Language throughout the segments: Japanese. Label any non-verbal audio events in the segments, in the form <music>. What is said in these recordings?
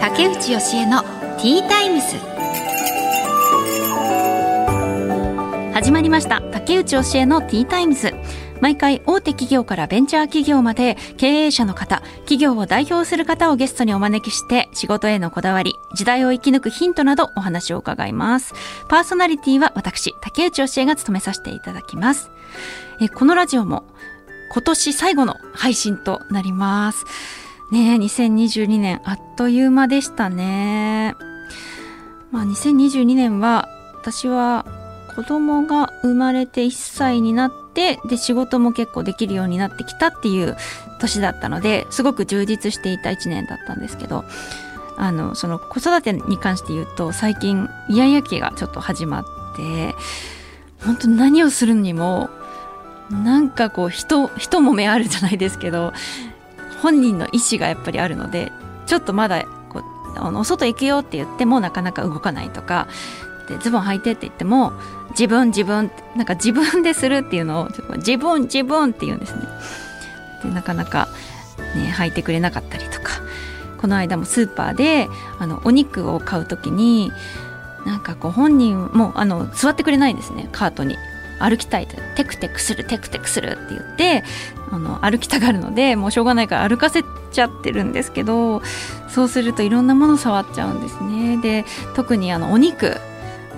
竹内義恵のティータイムス始まりました竹内義恵のティータイムズ毎回大手企業からベンチャー企業まで経営者の方、企業を代表する方をゲストにお招きして仕事へのこだわり、時代を生き抜くヒントなどお話を伺います。パーソナリティは私、竹内義恵が務めさせていただきます。えこのラジオも今年最後の配信となります。ね、2022年あっという間でしたね。まあ、2022年は私は子供が生まれて1歳になってで仕事も結構できるようになってきたっていう年だったのですごく充実していた1年だったんですけどあのその子育てに関して言うと最近イヤイヤ期がちょっと始まって本当に何をするにもなんかこう人人も目あるじゃないですけど本人の意思がやっぱりあるのでちょっとまだこうあの外行くよって言ってもなかなか動かないとかでズボン履いてって言っても自分自分なんか自分でするっていうのを自分自分って言うんですね。でなかなかね履いてくれなかったりとかこの間もスーパーであのお肉を買う時になんかこう本人もあの座ってくれないんですねカートに。歩きたいってテクテクするテクテクするって言ってあの歩きたがるのでもうしょうがないから歩かせちゃってるんですけどそうするといろんなもの触っちゃうんですね。で特にあのお肉。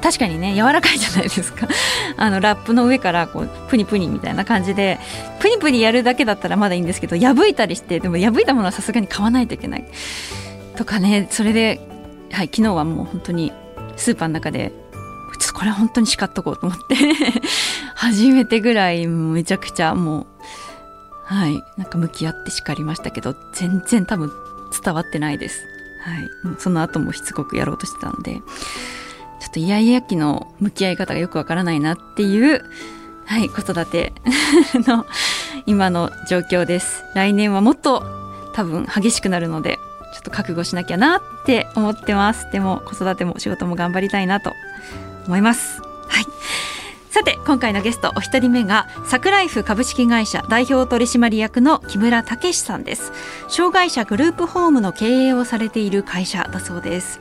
確かにね柔らかいじゃないですか。<laughs> あのラップの上からこうプニプニみたいな感じでプニプニやるだけだったらまだいいんですけど破いたりしてでも破いたものはさすがに買わないといけない。とかねそれで、はい、昨日はもう本当にスーパーの中でこれは本当に叱っとこうと思って。<laughs> 初めてぐらいめちゃくちゃもうはい。なんか向き合って叱りましたけど全然多分伝わってないです。はい。その後もしつこくやろうとしてたので。ちょっとイヤイヤ期の向き合い方がよくわからないなっていう、はい、子育て <laughs> の今の状況です。来年はもっと多分激しくなるので、ちょっと覚悟しなきゃなって思ってます。でも子育ても仕事も頑張りたいなと思います。はい。さて今回のゲストお一人目が桜井フ株式会社代表取締役の木村武さんです。障害者グループホームの経営をされている会社だそうです。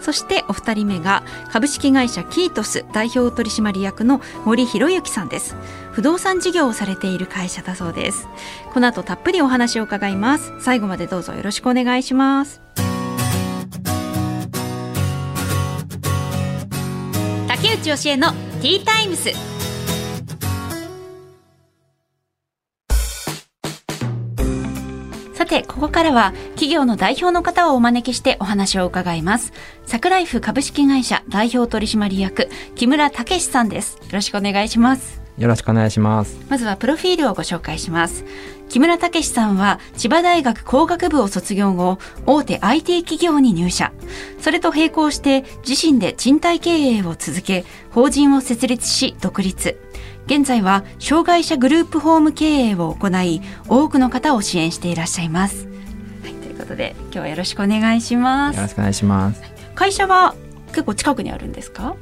そしてお二人目が株式会社キートス代表取締役の森博之さんです。不動産事業をされている会社だそうです。この後たっぷりお話を伺います。最後までどうぞよろしくお願いします。内義恵のティータイムスさて、ここからは企業の代表の方をお招きしてお話を伺います。桜井フ株式会社代表取締役、木村武さんです。よろしくお願いします。よろしくお願いします。まずはプロフィールをご紹介します。木村武さんは千葉大学工学部を卒業後、大手 IT 企業に入社。それと並行して自身で賃貸経営を続け、法人を設立し独立。現在は障害者グループホーム経営を行い多くの方を支援していらっしゃいます、はい、ということで今日はよろしくお願いしますよろしくお願いします会社は結構近くにあるんですか？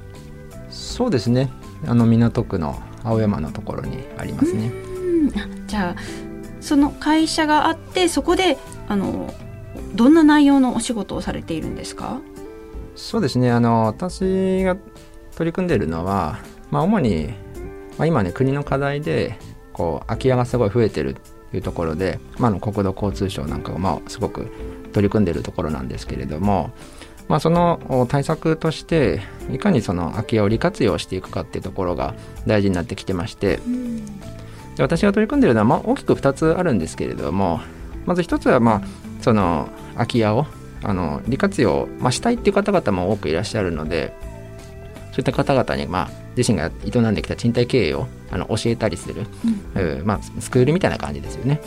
そうですねあの港区の青山のところにありますね。じゃあその会社があってそこであのどんな内容のお仕事をされているんですか？そうですね。あの私が取り組んでいるのは、まあ、主にまあ、今ね国の課題でこう空き家がすごい増えてるというところで、まあ、の国土交通省なんかがまあすごく取り組んでいるところなんですけれども、まあ、その対策としていかにその空き家を利活用していくかっていうところが大事になってきてまして、で私が取り組んでいるのはまあ大きく2つあるんですけれどもまず1つはまあその空き家をあの利活用、まあ、したいっていう方々も多くいらっしゃるのでそういった方々にまあ自身が営んできた賃貸経営をあの教えたりする、うん、まあ、スクールみたいな感じですよね。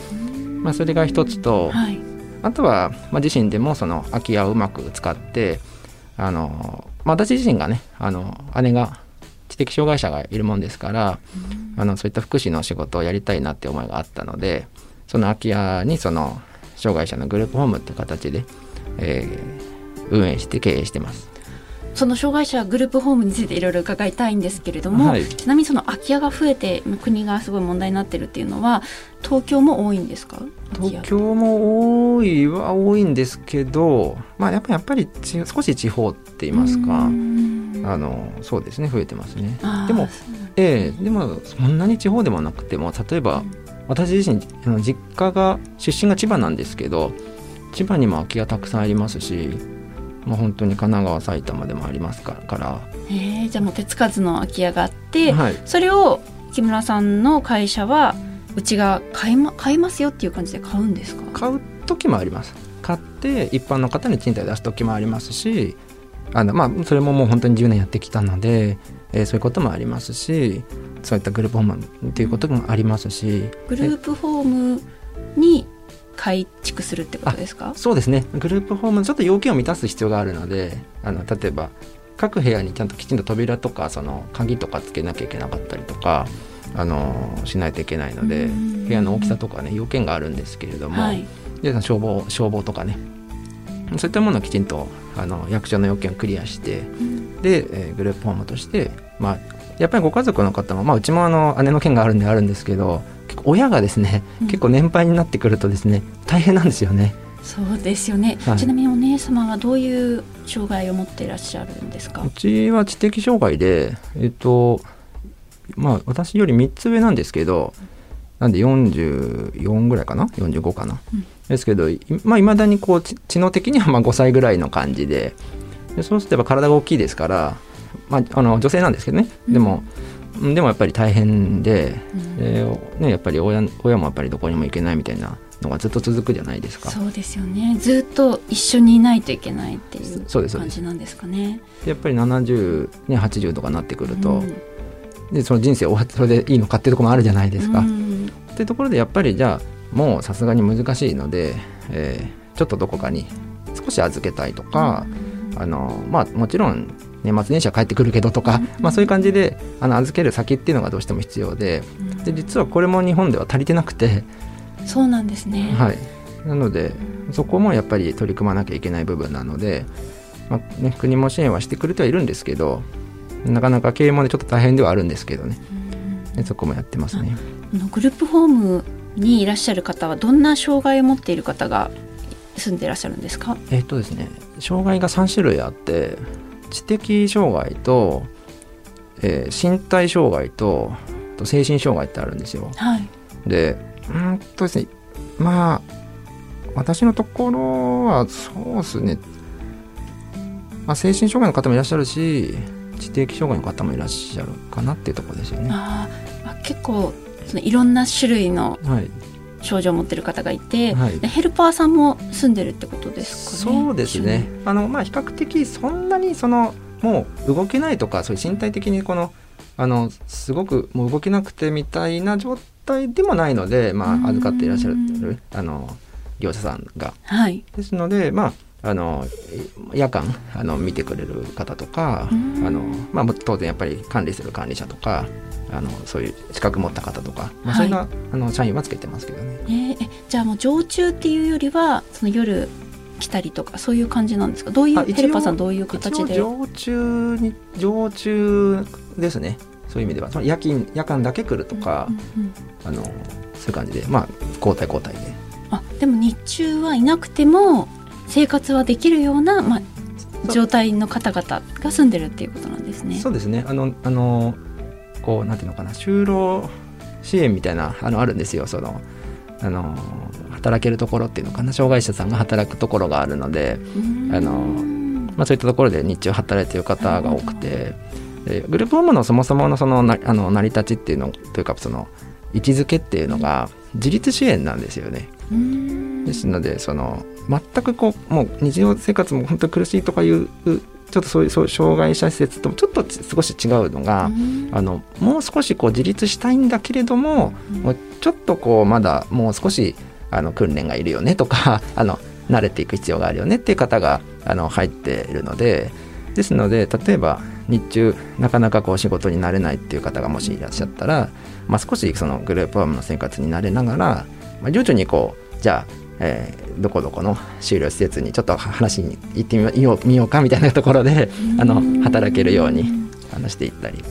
まあ、それが一つと、はい、あとは、まあ、自身でもその空き家をうまく使ってあの、まあ、私自身がねあの姉が知的障害者がいるもんですから、あのそういった福祉の仕事をやりたいなって思いがあったのでその空き家にその障害者のグループホームっていう形で、えー、運営して経営してます。その障害者グループホームについていろいろ伺いたいんですけれども、はい、ちなみにその空き家が増えて国がすごい問題になってるっていうのは東京も多いんですか？東京も多いは多いんですけど、まあ、やっぱりやっぱり少し地方って言いますかあのそうですね増えてますね。でもええでもそんなに地方でもなくても例えば、私自身あの実家が出身が千葉なんですけど千葉にも空き家たくさんありますしもう本当に神奈川埼玉でもありますから。えー、じゃあもう手つかずの空き家があって、はい、それを木村さんの会社はうちが買い,、ま、買いますよっていう感じで買うんですか？買う時もあります。買って一般の方に賃貸出す時もありますしあのまあそれももう本当に10年やってきたので、えー、そういうこともありますしそういったグループホームっていうこともありますし。グループホームに改築するってことですか？そうですね。グループホームちょっと要件を満たす必要があるのであの例えば各部屋にちゃんときちんと扉とかその鍵とかつけなきゃいけなかったりとかあのしないといけないので部屋の大きさとかね要件があるんですけれども、はい、で消防消防とかね。そういったものをきちんとあの役所の要件をクリアして、で、えー、グループホームとして、まあ、やっぱりご家族の方も、まあ、うちもあの姉の件があるんであるんですけど親がですね、結構年配になってくるとですね大変なんですよね。そうですよね、はい、ちなみにお姉様はどういう障害を持っていらっしゃるんですか？うちは知的障害で、えっとまあ、私より3つ上なんですけどなんで44ぐらいかな？45かな、うん、ですけどいまあ、未だにこう知能的にはまあ5歳ぐらいの感じで。でそうするとやっぱ体が大きいですから、まあ、あの女性なんですけどね。でも、うん、でもやっぱり大変で、ね、やっぱり親親もやっぱりどこにも行けないみたいなのがずっと続くじゃないですか。そうですよね。ずっと一緒にいないといけないっていう感じなんですかね。やっぱり70、ね、80とかなってくると、うん、でその人生終わってそれでいいのかっていうところもあるじゃないですか。うん、っていうところでやっぱりじゃあもうさすがに難しいので、えー、ちょっとどこかに少し預けたいとか、うん、あのまあもちろん年末年始は帰ってくるけどとか、まあ、そういう感じであの預ける先っていうのがどうしても必要でで実はこれも日本では足りてなくて。そうなんですね、はい、なのでそこもやっぱり取り組まなきゃいけない部分なので、まあね、国も支援はしてくれてはいるんですけどなかなか経営もねちょっと大変ではあるんですけどね、うそこもやってますね。グループホームにいらっしゃる方はどんな障害を持っている方が住んでいらっしゃるんですか？えっとですね障害が3種類あって知的障害と、えー、身体障害とと精神障害ってあるんですよ。はい、でうんとですねまあ私のところはそうですね、まあ、精神障害の方もいらっしゃるし知的障害の方もいらっしゃるかなっていうところですよね。ああ結構そのいろんな種類の症状を持ってる方がいて、はい、ヘルパーさんも住んでるってことですかね。そうですね。あの、まあ、比較的そんなにそのもう動けないとかそういう身体的にこのあのすごくもう動けなくてみたいな状態でもないので、まあ、預かっていらっしゃるあの業者さんが。はい、ですので、まあ、あの夜間あの見てくれる方とかあの、まあ、当然やっぱり管理する管理者とかあのそういう資格持った方とか、まあ、そういうはい、あの社員はつけてますけどね。えー、じゃあもう常駐っていうよりはその夜来たりとかそういう感じなんですか？どういうヘルパーさんどういう形で？常駐に常駐ですね。そういう意味では。その夜勤夜間だけ来るとか、うんうんうん、あのそういう感じでまあ交代交代で。あでも日中はいなくても生活はできるような、まあ、状態の方々が住んでるっていうことなんですね。そうですね。あのあのこうなんていうのかな。就労支援みたいなあのあるんですよ。そのあの働けるところっていうのかな。障害者さんが働くところがあるのであの、まあ、そういったところで日中働いてる方が多くてでグループホームのそもそものそのなあの成り立ちっていうのというかその位置づけっていうのが自立支援なんですよね。ですのでその全くこうもう日常生活も本当に苦しいとかいうちょっとそういうそう障害者施設ともちょっと少し違うのが、あのもう少しこう自立したいんだけれども、もうちょっとこうまだもう少しあの訓練がいるよねとか <laughs> あの慣れていく必要があるよねっていう方があの入っているのでですので例えば日中なかなかこう仕事になれないっていう方がもしいらっしゃったら、まあ、少しそのグループホームの生活に慣れながら、まあ、徐々にこうじゃあえーどこどこの就労施設にちょっと話に行ってみようみようかみたいなところであの働けるように話していったり。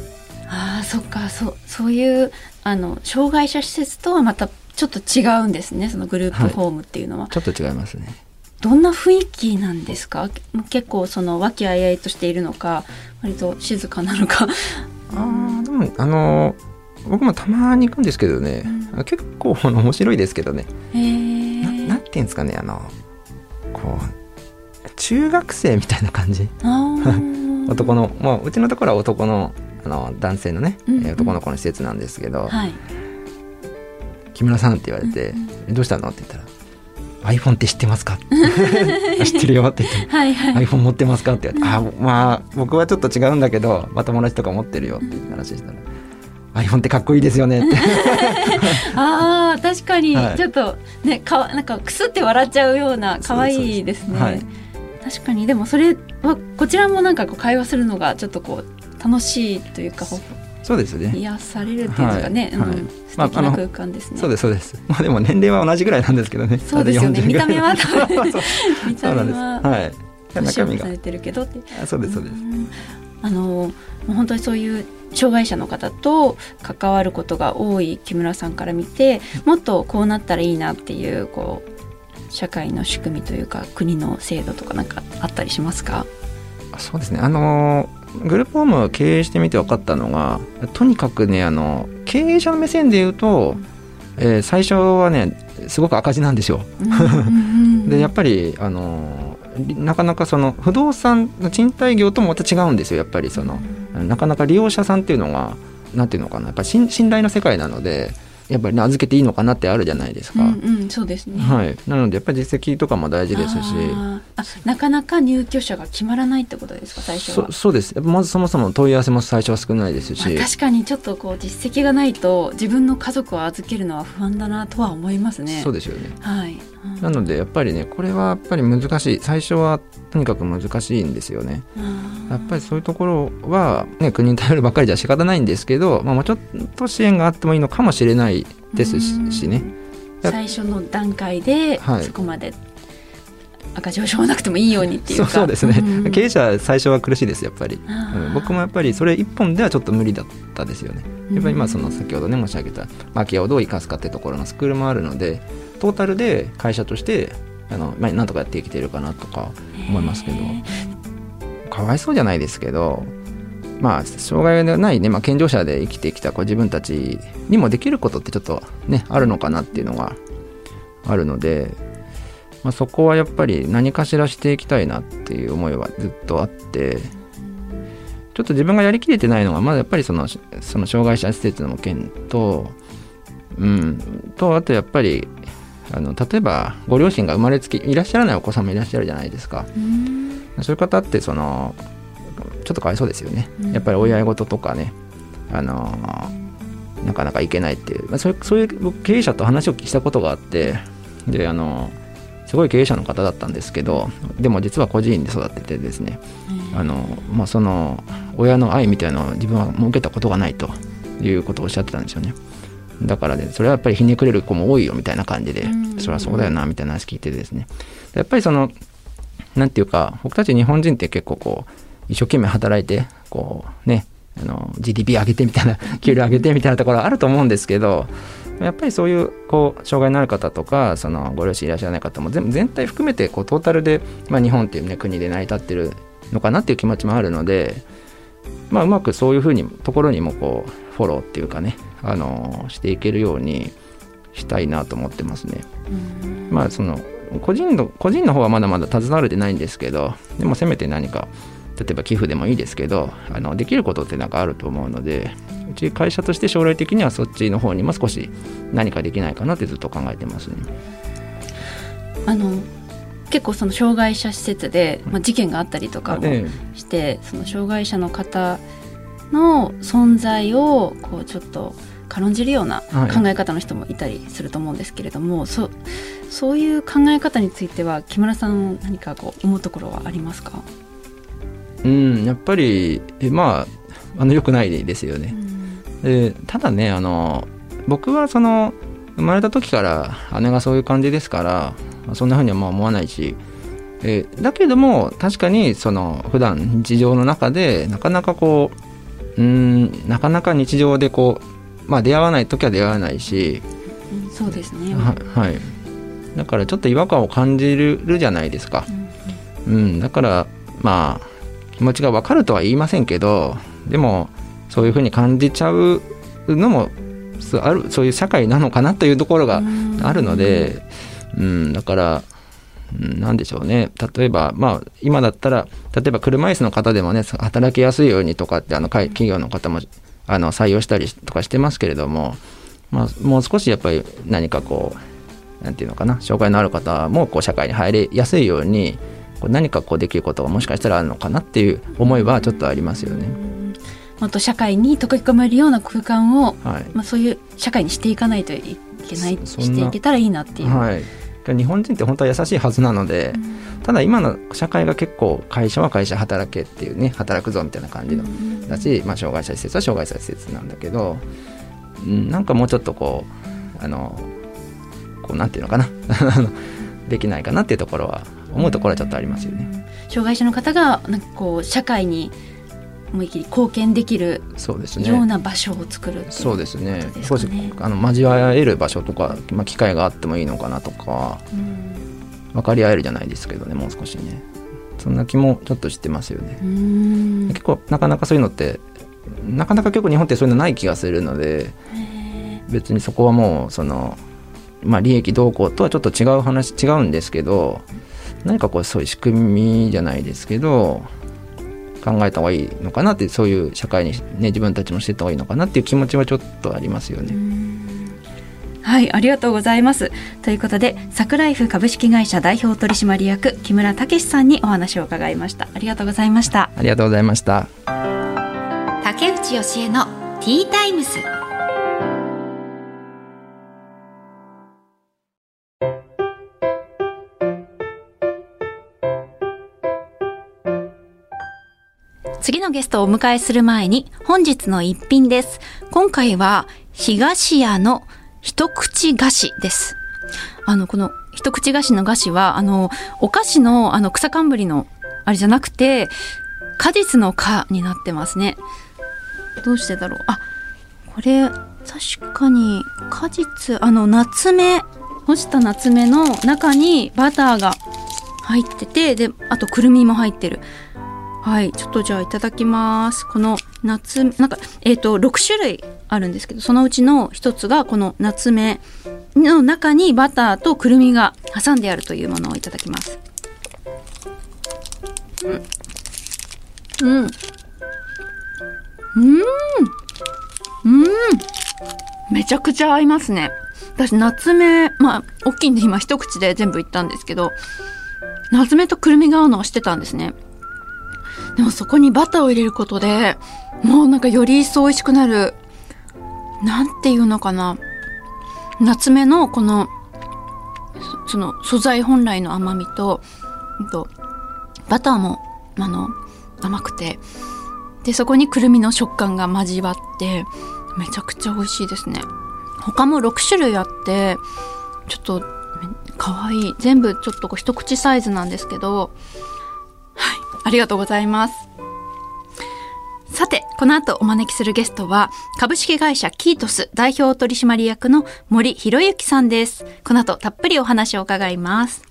ああそっかそうそういうあの障害者施設とはまたちょっと違うんですねそのグループホームっていうのは、ちょっと違いますね。どんな雰囲気なんですか？結構その和気あいあいとしているのか割と静かなのか。あーでもあの僕もたまに行くんですけどね、結構あの面白いですけどね、へえななんていうんですかねあのこう中学生みたいな感じ。<laughs> 男の、まあ、うちのところは男のあの男性のね、うんうん。えー男の子の施設なんですけどはい「木村さん」って言われてうん「えどうしたの?」って言ったら「iPhone って知ってますか? <laughs>」知ってるよ」って言って <laughs> はいはい iPhone 持ってますか?」って言われて「あまあ僕はちょっと違うんだけど、まあ、友達とか持ってるよ」って話したら「iPhone ってかっこいいですよね」って。<laughs> あー確かに。はい。ちょっとねかなんかくすって笑っちゃうような可愛いですね。そうです。確かに。でもそれはこちらもなんかこう会話するのがちょっとこう楽しいというかほそうですね。癒されるっていうかね、はい。はい。うん、素敵な空間ですね、そうですそうです。まあでも年齢は同じぐらいなんですけどね。そうですよね。40見た目は <laughs> 見た目は。はい。年中身がを重ねてるけどって。あそうですそうです。ん。あのもう本当にそういう障害者の方と関わることが多い木村さんから見てもっとこうなったらいいなっていうこう社会の仕組みというか国の制度とかなんかあったりしますか？そうですね。あのグループホームを経営してみて分かったのがとにかくねあの経営者の目線で言うと、えー最初はねすごく赤字なんですよ。でやっぱりあのなかなかその不動産の賃貸業ともまた違うんですよやっぱりそのなかなか利用者さんっていうのがなんていうのかなやっぱ信信頼の世界なのでやっぱり、ね、預けていいのかなってあるじゃないですか。うんうん、そうですね、はい、なのでやっぱり実績とかも大事ですし。あなかなか入居者が決まらないってことですか最初は。そそうです。やっぱまずそもそも問い合わせも最初は少ないですし、まあ確かにちょっとこう実績がないと自分の家族を預けるのは不安だなとは思いますね。そうですよね。はい、うん。なのでやっぱりねこれはやっぱり難しい。最初はとにかく難しいんですよね。やっぱりそういうところは、ね、国に頼るばっかりじゃ仕方ないんですけど、まあ、もうちょっと支援があってもいいのかもしれないですしね。最初の段階ではい。そこまで赤字を背負わなくてもいいようにっていうそうかそうですね、ん。経営者最初は苦しいですやっぱり、僕もやっぱりそれ一本ではちょっと無理だったですよね。やっぱりまあその先ほどね申し上げた空き家をどう生かすかってところのスクールもあるのでトータルで会社としてあの、まあ、なんとかやっていけてるかなとか思いますけど。かわいそうじゃないですけどまあ障害がないね、まあ、健常者で生きてきたこう自分たちにもできることってちょっとねあるのかなっていうのがあるので、まあ、そこはやっぱり何かしらしていきたいなっていう思いはずっとあってちょっと自分がやりきれてないのがまだやっぱりそのその障害者施設の件とうんとあとやっぱりあの例えばご両親が生まれつきいらっしゃらないお子さんもいらっしゃるじゃないですか。うんそういう方ってそのちょっとかわいそうですよねうん。やっぱり親い事とかね、あのなかなかいけないっていう、まあ、そういうそういう僕経営者と話をしたことがあってであのすごい経営者の方だったんですけどでも実は孤児院で育っててですねあの、まあ、その親の愛みたいなのを自分は設けたことがないということをおっしゃってたんですよね。だからねそれはやっぱりひねくれる子も多いよみたいな感じで、うん。それはそうだよなみたいな話聞いてですね。やっぱりそのなんていうか僕たち日本人って結構こう一生懸命働いてこうねあの GDP 上げてみたいな給料上げてみたいなところあると思うんですけどやっぱりそういうこう障害のある方とかそのご両親いらっしゃらない方も全部全体含めてこうトータルで、まあ、日本っていう、ね、国で成り立ってるのかなっていう気持ちもあるので、まあ、うまくそういうふうにところにもこうフォローっていうかねあのしていけるようにしたいなと思ってますね。うんまあその個人の個人の方はまだまだ携われてないんですけどでもせめて何か例えば寄付でもいいですけどあのできることってなんかあると思うのでうち会社として将来的にはそっちの方にも少し何かできないかなってずっと考えてますね。あの結構その障害者施設で、まあ、事件があったりとかもえして、その障害者の方の存在をこうちょっと軽んじるようなはい。考え方の人もいたりすると思うんですけれども、そそういう考え方については木村さん何かこう思うところはありますか、えうんやっぱりえまああの良くないですよね。でただねあの僕はその生まれた時から姉がそういう感じですからそんなふうにはまあ思わないし、えーだけども確かにその普段日常の中でなかなかこううーんなかなか日常でこうまあ出会わない時は出会わないし、うんそうですね。ははいだからちょっと違和感を感じるじゃないですか。うん、だからまあ気持ちが分かるとは言いませんけどでもそういうふうに感じちゃうのもあるそういう社会なのかなというところがあるので、うん、だから、うん、なんでしょうね。例えばまあ今だったら例えば車椅子の方でもね働きやすいようにとかってあの会企業の方もあの採用したりとかしてますけれども、まあ、もう少しやっぱり何かこうなんていうのかな障害のある方もこう社会に入りやすいように何かこうできることがもしかしたらあるのかなっていう思いはちょっとありますよね。もっと社会に溶け込めるような空間を、はい。まあ、そういう社会にしていかないといけないしていけたらいいなっていう。はい、日本人って本当は優しいはずなので、ただ今の社会が結構会社は会社働けっていうね働くぞみたいな感じのだし、まあ、障害者施設は障害者施設なんだけど、うん、なんかもうちょっとこうあのこうなんていうのかな。<laughs> できないかなっていうところは思うところはちょっとありますよね。障害者の方がなんかこう社会に思い切り貢献できるそうですようねな場所を作るそうですね。少しかねあの交わえる場所とか、まあ、機会があってもいいのかなとかうん。分かり合えるじゃないですけどねもう少しね。そんな気もちょっとしてますよね。うん。結構なかなかそういうのってなかなか結構日本ってそういうのない気がするので別にそこはもうそのまあ利益どうこうとはちょっと違う話違うんですけど何かこうそういう仕組みじゃないですけど考えた方がいいのかなってそういう社会に、ね、自分たちもしていった方がいいのかなっていう気持ちはちょっとありますよね。はい、ありがとうございます。ということで、桜井フ株式会社代表取締役木村武さんにお話を伺いました。ありがとうございました。ありがとうございました。竹内義恵のティータイムス。のゲストをお迎えする前に本日の一品です。今回は東屋の一口菓子です。あの、この一口菓子の菓子は、あの、お菓子のあの草冠のあれじゃなくて、果実の果になってますね。どうしてだろう？あこれ確かに果実あの夏目干した夏目の中にバターが入っててであとくるみも入ってるはいちょっとじゃあいただきます。この夏なんかえっ、と6種類あるんですけどそのうちの一つがこの夏目の中にバターとくるみが挟んであるというものをいただきます。うん。うん。うん。うんめちゃくちゃ合いますね。私夏目まあ大きいんで今一口で全部いったんですけど夏目とくるみが合うのは知ってたんですね。でもそこにバターを入れることでもうなんかより一層美味しくなるなんていうのかな。夏目のこのその素材本来の甘みととバターもあの甘くてでそこにくるみの食感が交わってめちゃくちゃ美味しいですね。他も6種類あってちょっとかわいい全部ちょっとこう一口サイズなんですけどありがとうございます。さてこの後お招きするゲストは株式会社キートス代表取締役の森博之さんです。この後たっぷりお話を伺います。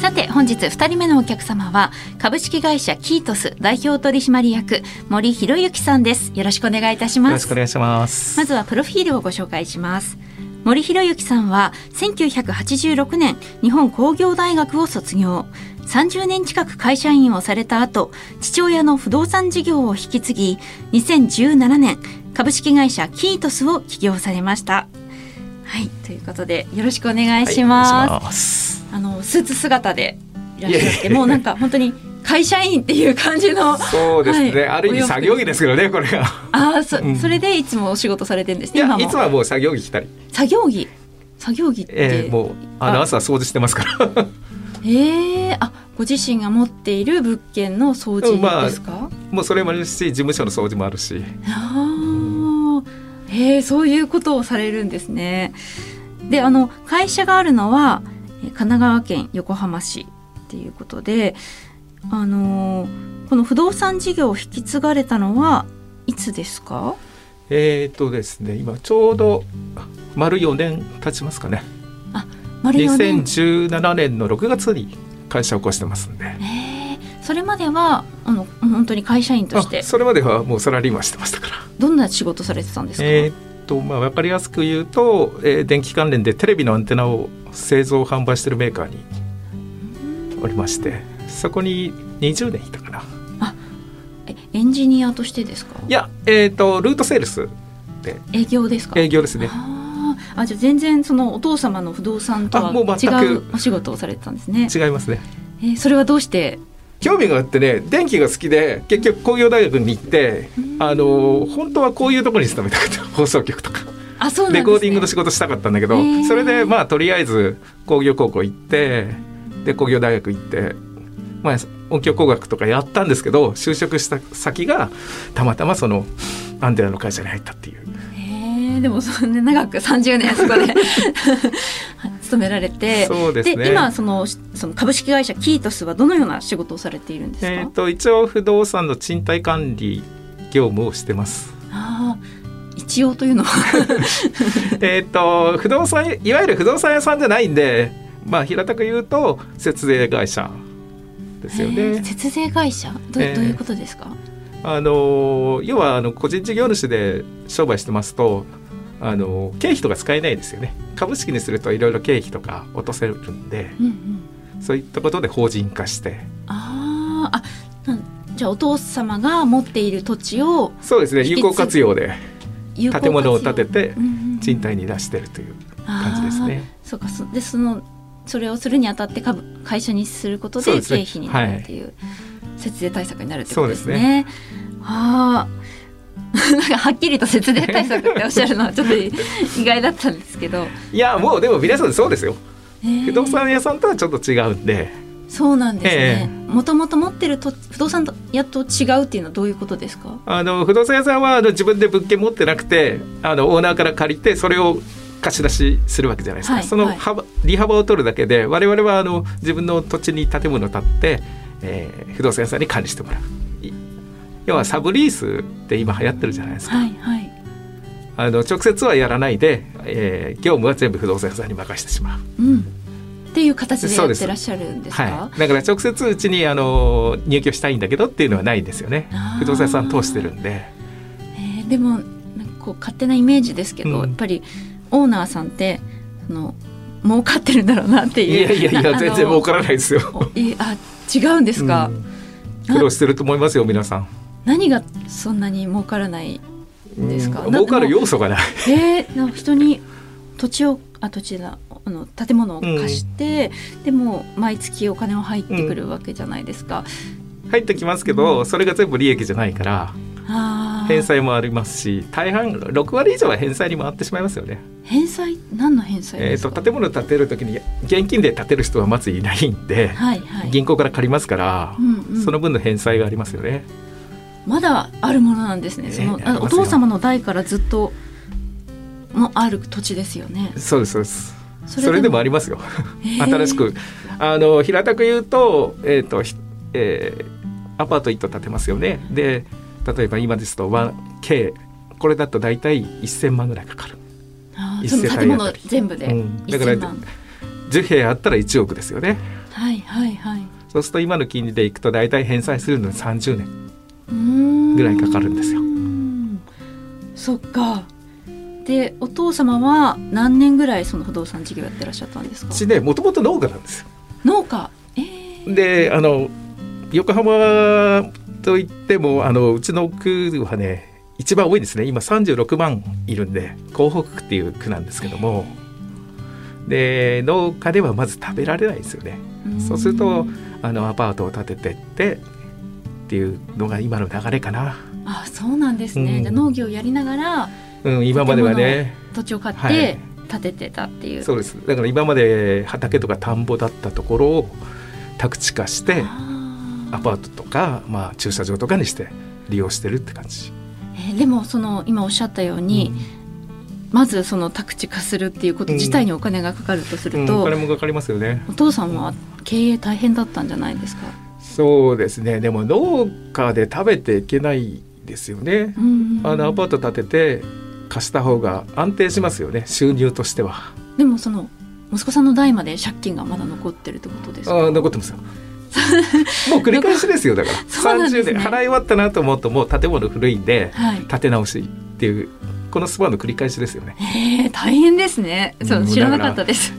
さて本日2人目のお客様は株式会社キートス代表取締役森博之さんです。よろしくお願いいたしよます。ろしくお願いします。まずはプロフィールをご紹介します森博之さんは1986年日本工業大学を卒業。30年近く会社員をされた後父親の不動産事業を引き継ぎ2017年株式会社キートスを起業されました。はいということでよろしくお願いします、はい。あのスーツ姿でいらっしゃってもうなんか本当に会社員っていう感じのそうですね。はい。ある意味作業着ですけどね、これが。ああそ,、うん。それでいつもお仕事されてるんですいや、ね今も。いつもはもう作業着着たり、作業着？作業着って、えー、もうあのあ。朝掃除してますから。<laughs> ええあご自身が持っている物件の掃除ですか、もうそれもあるし事務所の掃除もあるし。ああ、へえそういうことをされるんですね。であの会社があるのはえ神奈川県横浜市っていうことであのーこの不動産事業を引き継がれたのはいつですか？えっ、とですね今ちょうど丸4年経ちますかね。丸4年。2017年の6月に会社を起こしてますんで。へえそれまではあの本当に会社員として。あそれまではもうサラリーマンしてましたから。どんな仕事されてたんですか、えーっとまあ分かりやすく言うと、えー電気関連でテレビのアンテナを製造販売してるメーカーにおりましてそこに20年いたかな。えエンジニアとしてですか？いやえーっとルートセールスで。営業ですか？営業ですね。あー。あじゃあ全然そのお父様の不動産とは違うお仕事をされてたんですね。違いますね。えーそれはどうして？興味があってね電気が好きで結局工業大学に行ってあの本当はこういうところに勤めたかった。<laughs> 放送局とか。あそうね、レコーディングの仕事したかったんだけど、それでまあとりあえず工業高校行ってで工業大学行って、まあ、音響工学とかやったんですけど就職した先がたまたまそのアンテナの会社に入ったっていう。へえでもそんな長く30年そこで <laughs> 勤められて。そうですね。今そのその株式会社キートスはどのような仕事をされているんですか、えー、と一応不動産の賃貸管理業務をしてます。あー一応というのは？<laughs> えっと不動産いわゆる不動産屋さんじゃないんでまあ平たく言うと節税会社ですよね。節税会社？ど,、えー。どういうことですか？あの要はあの個人事業主で商売してますとあの経費とか使えないですよね。株式にするといろいろ経費とか落とせるんでうんうん。そういったことで法人化して。あーあじゃあお父様が持っている土地をそうですね。有効活用で建物を建てて賃貸に出してるという感じですね。そうかそでそのそれをするにあたって株会社にすることで経費になるっていう節税対策になるってことですね。すああ <laughs> なんかはっきりと節税対策っておっしゃるのはちょっと意外だったんですけど、いやもうでも皆さんそうですよ。えー。不動産屋さんとはちょっと違うんで。そうなんですね。え。もともと持ってると不動産屋と違うっていうのはどういうことですか？あの不動産屋さんはあの自分で物件持ってなくてあのオーナーから借りてそれを貸し出しするわけじゃないですか、はいそのはい。幅、利幅を取るだけで我々はあの自分の土地に建物を建って、えー不動産屋さんに管理してもらう。い要はサブリースって今流行ってるじゃないですか、はいはい。あの直接はやらないで、えー業務は全部不動産屋さんに任せてしまう。うん。っていう形でやってらっしゃるんですか？はい、だから直接うちにあの入居したいんだけどっていうのはないんですよね。不動産屋さん通してるんで。えーでもなんかこう勝手なイメージですけど、うん。やっぱりオーナーさんってその儲かってるんだろうなっていいうやいやいやなあの全然儲からないですよ。あ違うんですか、うん。苦労してると思いますよ皆さん。何がそんなに儲からないですか？なうん。儲かる要素がない。えー、な人に土地をあ土地だあの建物を貸して、でも毎月お金は入ってくるわけじゃないですか、入ってきますけどそれが全部利益じゃないから。あー返済もありますし大半6割以上は返済に回ってしまいますよね。返済？何の返済えー、と建物を建てる時に現金で建てる人はまずいないんで、はいはい銀行から借りますからう、んうんその分の返済がありますよね。まだあるものなんですね。そのええありますよあお父様の代からずっとのある土地ですよね。そうですそうですそそれでもありますよ。ええ新しくあの平たく言うと,、えーとひえーアパート1棟建てますよねで例えば今ですと 1K これだと大体1000万ぐらいかかるその建物全部でうんだから1000万。10部屋あったら1億ですよねはいはいはい。そうすると今の金利でいくと大体返済するのに30年ぐらいかかるんですようんそっか。でお父様は何年ぐらいその不動産事業やってらっしゃったんですか？う。ちねもともと農家なんですよ農家。えー、であの横浜といってもあのうちの区はね一番多いですね。今36万いるんで港北区っていう区なんですけども。で農家ではまず食べられないですよね。ん。そうするとあのアパートを建ててってっていうのが今の流れかな、あそうなんですね。うん。じゃあ農業をやりながらうん、今まではね。土地を買っはい。て建ててたっていう。そうです。だから今まで畑とか田んぼだったところを宅地化してあアパートとか、まあ、駐車場とかにして利用してるって感じ。えーでもその今おっしゃったように、まずその宅地化するっていうこと自体にお金がかかるとすうんると、お金もかかりますよね。お父さんは経営大変だったんじゃないですか？そうですねでも農家で食べていけないですよね。うんあのアパート建てて貸した方が安定しますよね収入としては。でもその息子さんの代まで借金がまだ残ってるってことですか？ああ残ってますよ。<laughs> もう繰り返しですよだから <laughs> そうなんですね30年払い終わったなと思うともう建物古いんではい。建て直しっていうこのスパンの繰り返しですよね。えー、大変ですね。そううん知らなかったです。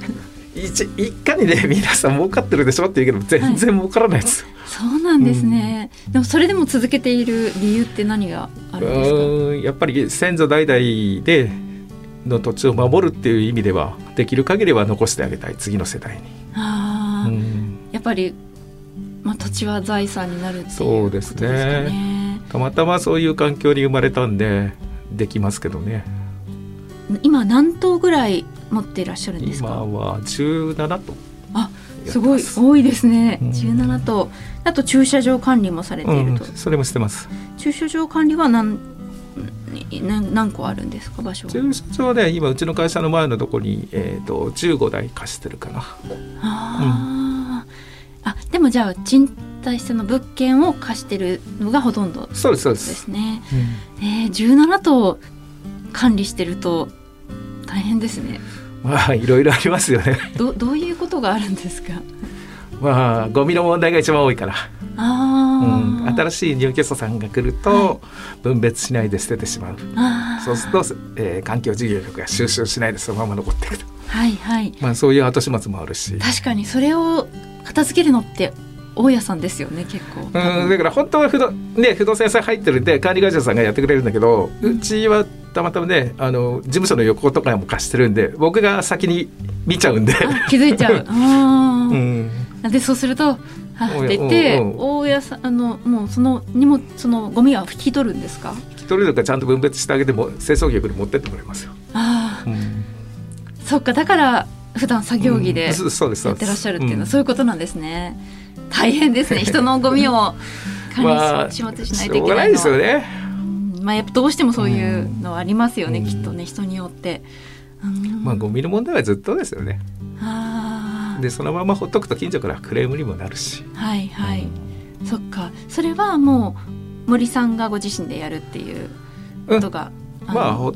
一一家にね <laughs> 皆さん儲かってるでしょって言うけど全然儲からないですよ。そうなんですね。でもそれでも続けている理由って何があうるんですか？やっぱり先祖代々での土地を守るっていう意味ではできる限りは残してあげたい次の世代に。ああ、うんやっぱりまあ土地は財産になるっていうそうですねことですかね。たまたまそういう環境に生まれたんでできますけどね今何頭ぐらい持っていらっしゃるんです今か。は17とあすごいす多いですね。うん十七頭。あと駐車場管理もされていると。うん、それもしてます駐車場管理は何何何個あるんですか？場所。駐車場で今うちの会社の前のとこに、えー、と15台貸してるかなあー、あでもじゃあ賃貸しての物件を貸してるのがほとんどそうですそうで、ですすね。うん。えー、17棟管理してると大変ですね。まあいろいろありますよね。どどういうことがあるんですか？まあゴミの問題が一番多いから、ああ、うん、新しい入居者さんが来ると分別しないで捨ててしまう。あー。そうすると、えー環境事業局が収集しないでそのまま残っていくと、はいはい。まあ、そういう後始末もあるし。確かにそれを片付けるのって大家さんですよね結構。うん、だから本当は不動,、ね、不動産屋さん入ってるんで管理会社さんがやってくれるんだけどうちはたまたまねあの事務所の横とかも貸してるんで僕が先に見ちゃうんで、あ気づいちゃう。<laughs> うん、でそうすると「あおやって言って大家さんあのもうその荷物そのゴミは引き取るんですか？一人とかちゃんと分別してあげても清掃局に持ってってもらいますよ。ああうん。そっかだから普段作業着でやってらっしゃるっていうのはうん。そういうことなんですね。大変ですね。<laughs> 人のゴミを管まあ理し始末しないといいうけないのは。ですよね。うん。まあやっぱどうしてもそういうのはありますよね、うん。きっとね。人によって。うん。まあゴミの問題はずっとですよね。でそのままほっとくと近所からクレームにもなるし。はいはい、そっか。それはもう森さんがご自身でやるっていうことが、あの。まあほ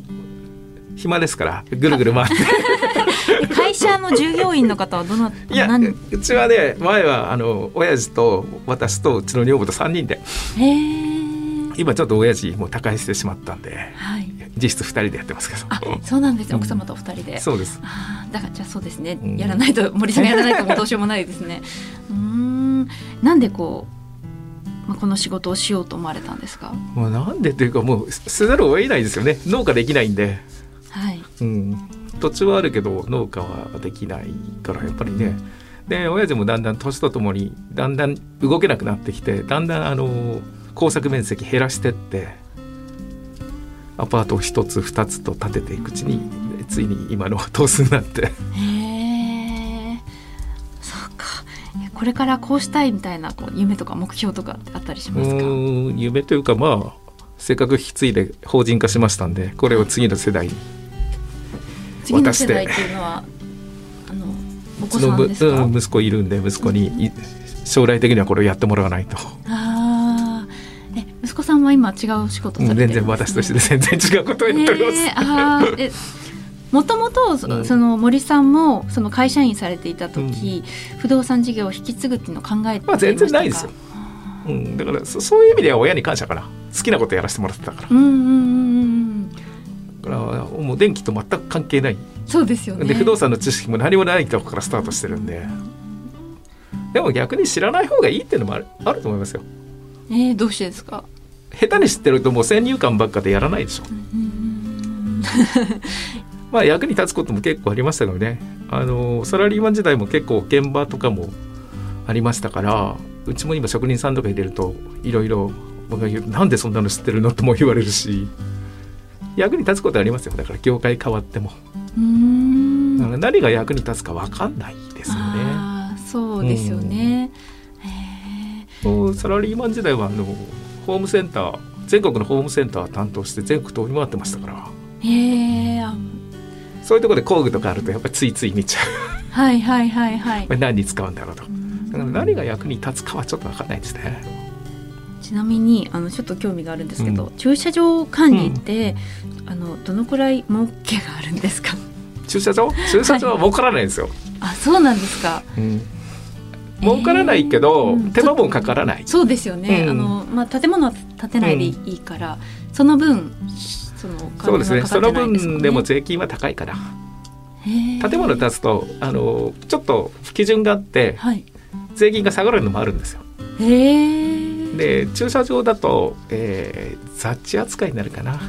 暇ですからぐるぐる回って。<laughs> え会社の従業員の方はどないや何？うちはね前はあの親父と私とうちの女房と3人で。今ちょっと親父も他界してしまったんではい。実質2人でやってますけど。あそうなんです奥様とお二人で、そうです。だからじゃあそうですね、うん。やらないと森さんがやらないともう <laughs> どうしようもないですね。うーん。なんでこう、まあ、この仕事をしようと思われたんですか？もうなんでっていうかもうせざるを得ないですよね。農家できないんで、はい。うん、土地はあるけど農家はできないからやっぱりね。で親父もだんだん年とともにだんだん動けなくなってきてだんだんあの耕作面積減らしてってアパートを一つ二つと建てていくうちについに今のトースになって。へえそうか。えこれからこうしたいみたいなこう夢とか目標とかあったりしうますか？夢というかまあせっかく引き継いで法人化しましたんでこれを次の世代に次の世代っていうのはあのお子さんですか、うん息子いるんで息子にい将来的にはこれをやってもらわないと、ああえ息子さんは今違う仕事されてるんです、ね、全然私として全然違うことをやっております、えーあーえもともとその森さんもその会社員されていた時、不動産事業を引き継ぐっていうのを考えていまあ全然ないですよ。うん、だからそそういう意味では親に感謝かな。好きなことやらせてもらってたから。うんうんうんうんだからもう電気と全く関係ない、そうですよね。で不動産の知識も何もないとこからスタートしてるんで。でも逆に知らない方がいいっていうのもあるあると思いますよ。えー、どうしてですか？下手に知ってるともう先入観ばっかでやらないでしょ。うん <laughs> まあ役に立つことも結構ありましたけどね。あのサラリーマン時代も結構現場とかもありましたからうちも今職人さんとか入れるといろいろ僕が言うなんでそんなの知ってるのとも言われるし役に立つことありますよ。だから業界変わっても。うーん。だから何が役に立つか分かんないですよね。あーそうですよね、うサラリーマン時代はあのホームセンター全国のホームセンター担当して全国飛び回ってましたから。へえそういうところで工具とかあるとやっぱりついつい見ちゃう。はいはいはいはい。<laughs> 何に使うんだろうと。だから何が役に立つかはちょっと分かんないですねちなみにあのちょっと興味があるんですけど、うん。駐車場管理って、あのどのくらい儲けがあるんですか？駐車場？駐車場は儲からないんですよ、あそうなんですか。うん。儲からないけど、うん。手間もかからない。そうですよね、うん。あのまあ、建物は建てないでいいから、その分そのおそうですね。その分でも税金は高いから建物建つとあのちょっと基準があってはい。税金が下がるのもあるんですよ。へえで駐車場だと、えー雑地扱いになるかな。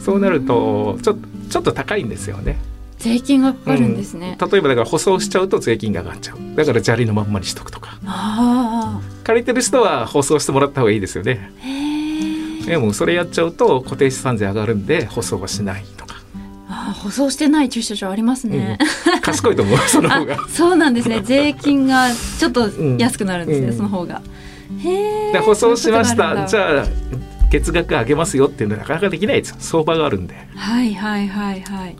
そうなるとちょちょっと高いんですよね。税金がかかるんですね、例えばだから舗装しちゃうと税金が上がっちゃう。だから砂利のまんまにしとくとか。あ借りてる人は舗装してもらった方がいいですよね。でもそれやっちゃうと固定資産税上がるんで舗装はしないとか、舗装してない駐車場ありますね、うん。賢いと思うそのあ方が。そうなんですね。税金がちょっと安くなるんですね、うん。その方がで舗装しました。じゃゃあ月額上げますよっていうのはなかなかできないです。よ相場があるんで。はいはいはいはい。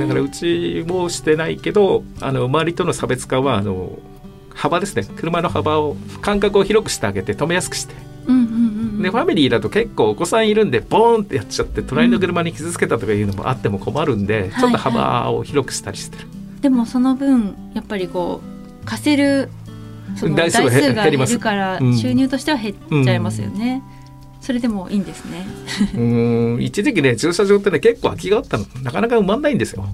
だからうちもしてないけどあの周りとの差別化はあの幅ですね。車の幅を間隔を広くしてあげて止めやすくして。うんうんうんでファミリーだと結構お子さんいるんでボーンってやっちゃって隣の車に傷つけたとかいうのもあっても困るんで、ちょっと幅を広くしたりしてる、でもその分やっぱりこう貸せるその台台数が減す。るからうん。収入としては減っちゃいますよね、それでもいいんですね。うーん。一時期ね駐車場ってね結構空きがあったの。なかなか埋まんないんですよ。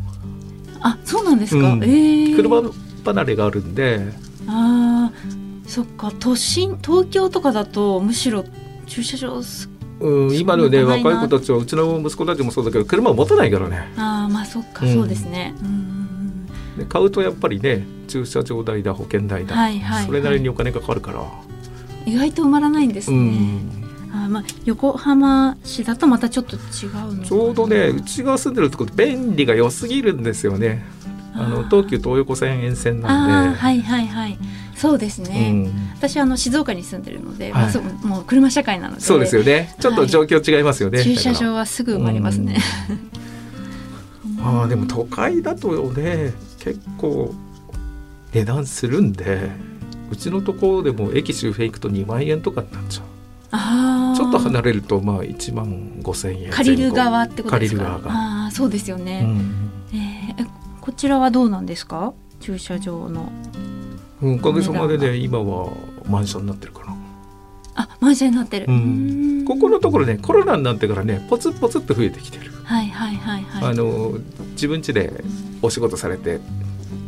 あそうなんですか、うん。ええ車離れがあるんで。あーそっか。都心東京とかだとむしろ駐車場すうん。今のね若い子たちはうちの息子たちもそうだけど車を持たないからね。ああまあそっか、うん。そうですね。うんうんで買うとやっぱりね駐車場代だ保険代だ、うんはいはい、それなりにはお金かかるから、い、意外と埋まらないんですうね、ん。あーまあ横浜市だとまたちょっと違うちょうどねうちが住んでるとこ便利が良すぎるんですよね。あの東急東横線沿線あなんで、ーはいはいはい。そうですね、うん。私あの静岡に住んでるので、はい。まあ、もう車社会なので。そうですよね。ちょっと状況違いますよね、駐車だから場はすぐ埋まりますね、<laughs> ああでも都会だとね結構値段するんでうちのところでも駅周辺行くと2万円とかになっちゃう。ちょっと離れるとまあ1万5千円借りる側ってことですか？借りる側が、ああそうですようね、ん。えーえこちらはどうなんですか？駐車場の。うんおかげさまで値ね今はマンションになってるかな。あマンションになってる、うん。ここのところねコロナになってからねポツポツっと増えてきてる、はいはいはいはい。あの自分家でお仕事されて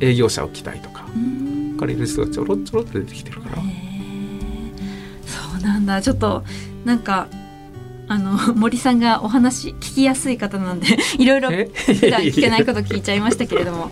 営業者を来たりとかうーん。借りる人がちょろちょろっと出てきてるから。そうなんだ。ちょっとなんかあの <laughs> 森さんがお話聞きやすい方なんで <laughs> いろいろえ？普段聞けないこと聞いちゃいましたけれども。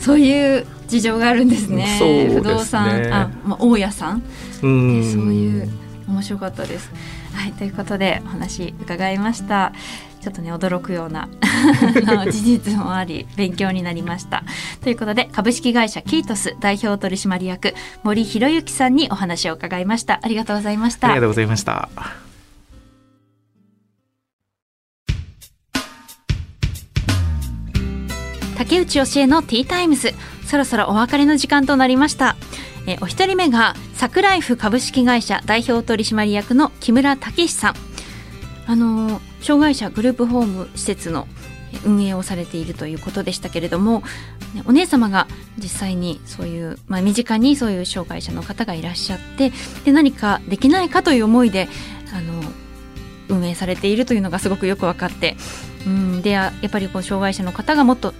そういう事情があるんですね。ね。不動産。あ、まあ、大家さん。そういう面白かったです。はいということでお話伺いました。ちょっとね驚くような <laughs> 事実もあり勉強になりました。ということで株式会社キートス代表取締役森博之さんにお話を伺いました。ありがとうございましたありが。とうございました竹内教えのティータイムズそろそろお別れの時間となりましたえーお一人目が桜井フ株式会社代表取締役の木村武さん。あのー障害者グループホーム施設の運営をされているということでしたけれども、お姉様が実際にそういう、まあ、身近にそういう障害者の方がいらっしゃってで何かできないかという思いであの運営されているというのがすごくよく分かってうんでやっぱりこう障害者の方がもっと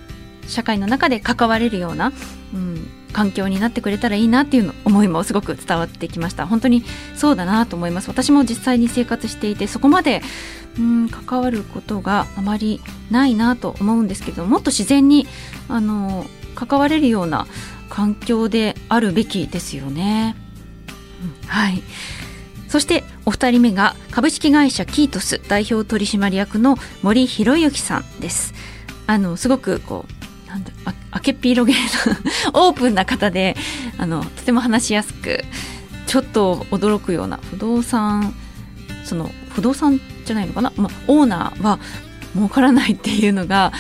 社会の中で関われるような、うん、環境になってくれたらいいなっていうの思いもすごく伝わってきました本当にそうだなと思います私も実際に生活していてそこまで、うん、関わることがあまりないなと思うんですけどもっと自然にあの関われるような環境であるべきですよね。うんはいそしてお二人目が株式会社キートス代表取締役の森博之さんです。あのすごくこうなんだあけっぴろげな <laughs> オープンな方であのとても話しやすくちょっと驚くような不動産その不動産じゃないのかな、まあ、オーナーは儲からないっていうのが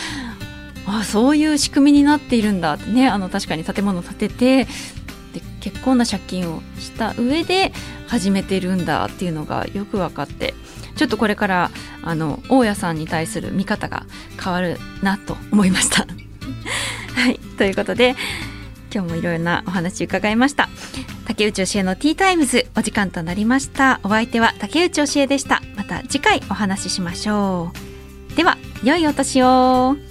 あそういう仕組みになっているんだってねあの確かに建物を建ててで結構な借金をした上で始めてるんだっていうのがよく分かってちょっとこれからあの大家さんに対する見方が変わるなと思いました。<laughs> はいということで今日もいろいろなお話伺いました。竹内教えのティータイムズお時間となりました。お相手は竹内教えでした。また次回お話ししましょう。では良いお年を。